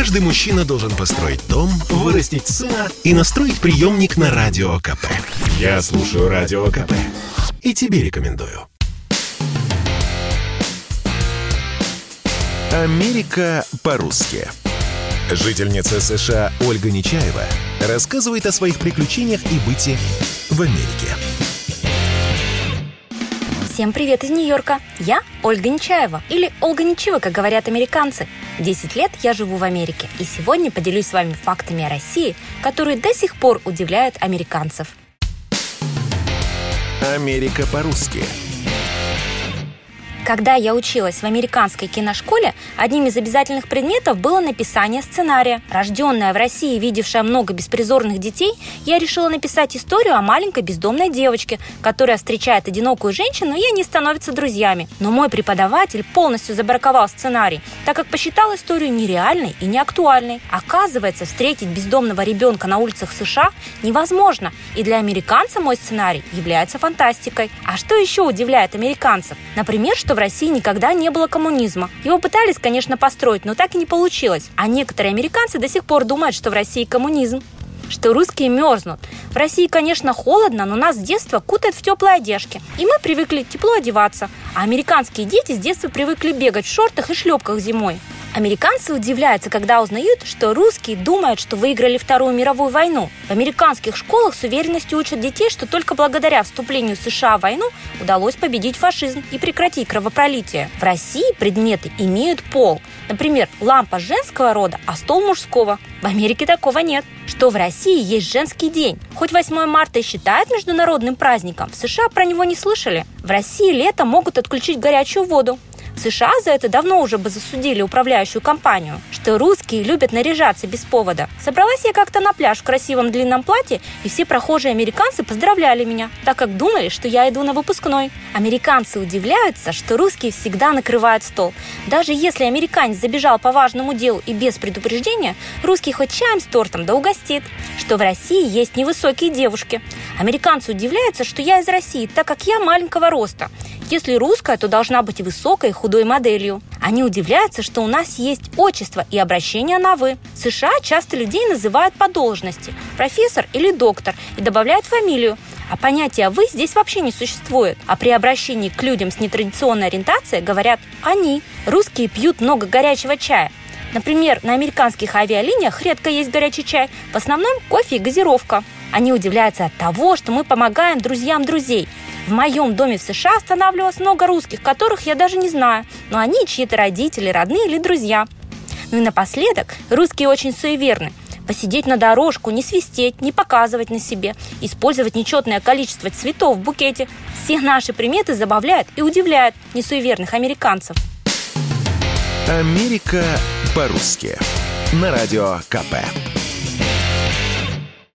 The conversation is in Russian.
Каждый мужчина должен построить дом, вырастить сына и настроить приемник на Радио КП. Я слушаю Радио КП и тебе рекомендую. Америка по-русски. Жительница США Ольга Нечаева рассказывает о своих приключениях и быте в Америке. Всем привет из Нью-Йорка! Я Ольга Нечаева, или Ольга Нечива, как говорят американцы. 10 лет я живу в Америке, и сегодня поделюсь с вами фактами о России, которые до сих пор удивляют американцев. Америка по-русски. Когда я училась в американской киношколе, одним из обязательных предметов было написание сценария. Рожденная в России, видевшая много беспризорных детей, я решила написать историю о маленькой бездомной девочке, которая встречает одинокую женщину, и они становятся друзьями. Но мой преподаватель полностью забраковал сценарий, так как посчитал историю нереальной и неактуальной. Оказывается, встретить бездомного ребенка на улицах США невозможно, и для американца мой сценарий является фантастикой. А что еще удивляет американцев? Например, что в России никогда не было коммунизма. Его пытались, конечно, построить, но так и не получилось. А некоторые американцы до сих пор думают, что в России коммунизм что русские мерзнут. В России, конечно, холодно, но нас с детства кутают в теплые одежки. И мы привыкли тепло одеваться. А американские дети с детства привыкли бегать в шортах и шлепках зимой. Американцы удивляются, когда узнают, что русские думают, что выиграли Вторую мировую войну. В американских школах с уверенностью учат детей, что только благодаря вступлению США в войну удалось победить фашизм и прекратить кровопролитие. В России предметы имеют пол. Например, лампа женского рода, а стол мужского. В Америке такого нет. Что в России есть женский день. Хоть 8 марта и считают международным праздником, в США про него не слышали. В России летом могут отключить горячую воду. США за это давно уже бы засудили управляющую компанию, что русские любят наряжаться без повода. Собралась я как-то на пляж в красивом длинном платье, и все прохожие американцы поздравляли меня, так как думали, что я иду на выпускной. Американцы удивляются, что русские всегда накрывают стол. Даже если американец забежал по важному делу и без предупреждения, русский хоть чаем с тортом да угостит. Что в России есть невысокие девушки. Американцы удивляются, что я из России, так как я маленького роста. Если русская, то должна быть высокой худой моделью. Они удивляются, что у нас есть отчество и обращение на «вы». В США часто людей называют по должности – профессор или доктор, и добавляют фамилию. А понятия «вы» здесь вообще не существует. А при обращении к людям с нетрадиционной ориентацией говорят «они». Русские пьют много горячего чая. Например, на американских авиалиниях редко есть горячий чай, в основном кофе и газировка. Они удивляются от того, что мы помогаем друзьям друзей. В моем доме в США останавливалось много русских, которых я даже не знаю, но они чьи-то родители, родные или друзья. Ну и напоследок, русские очень суеверны. Посидеть на дорожку, не свистеть, не показывать на себе, использовать нечетное количество цветов в букете. Все наши приметы забавляют и удивляют несуеверных американцев. Америка по-русски. На радио КП.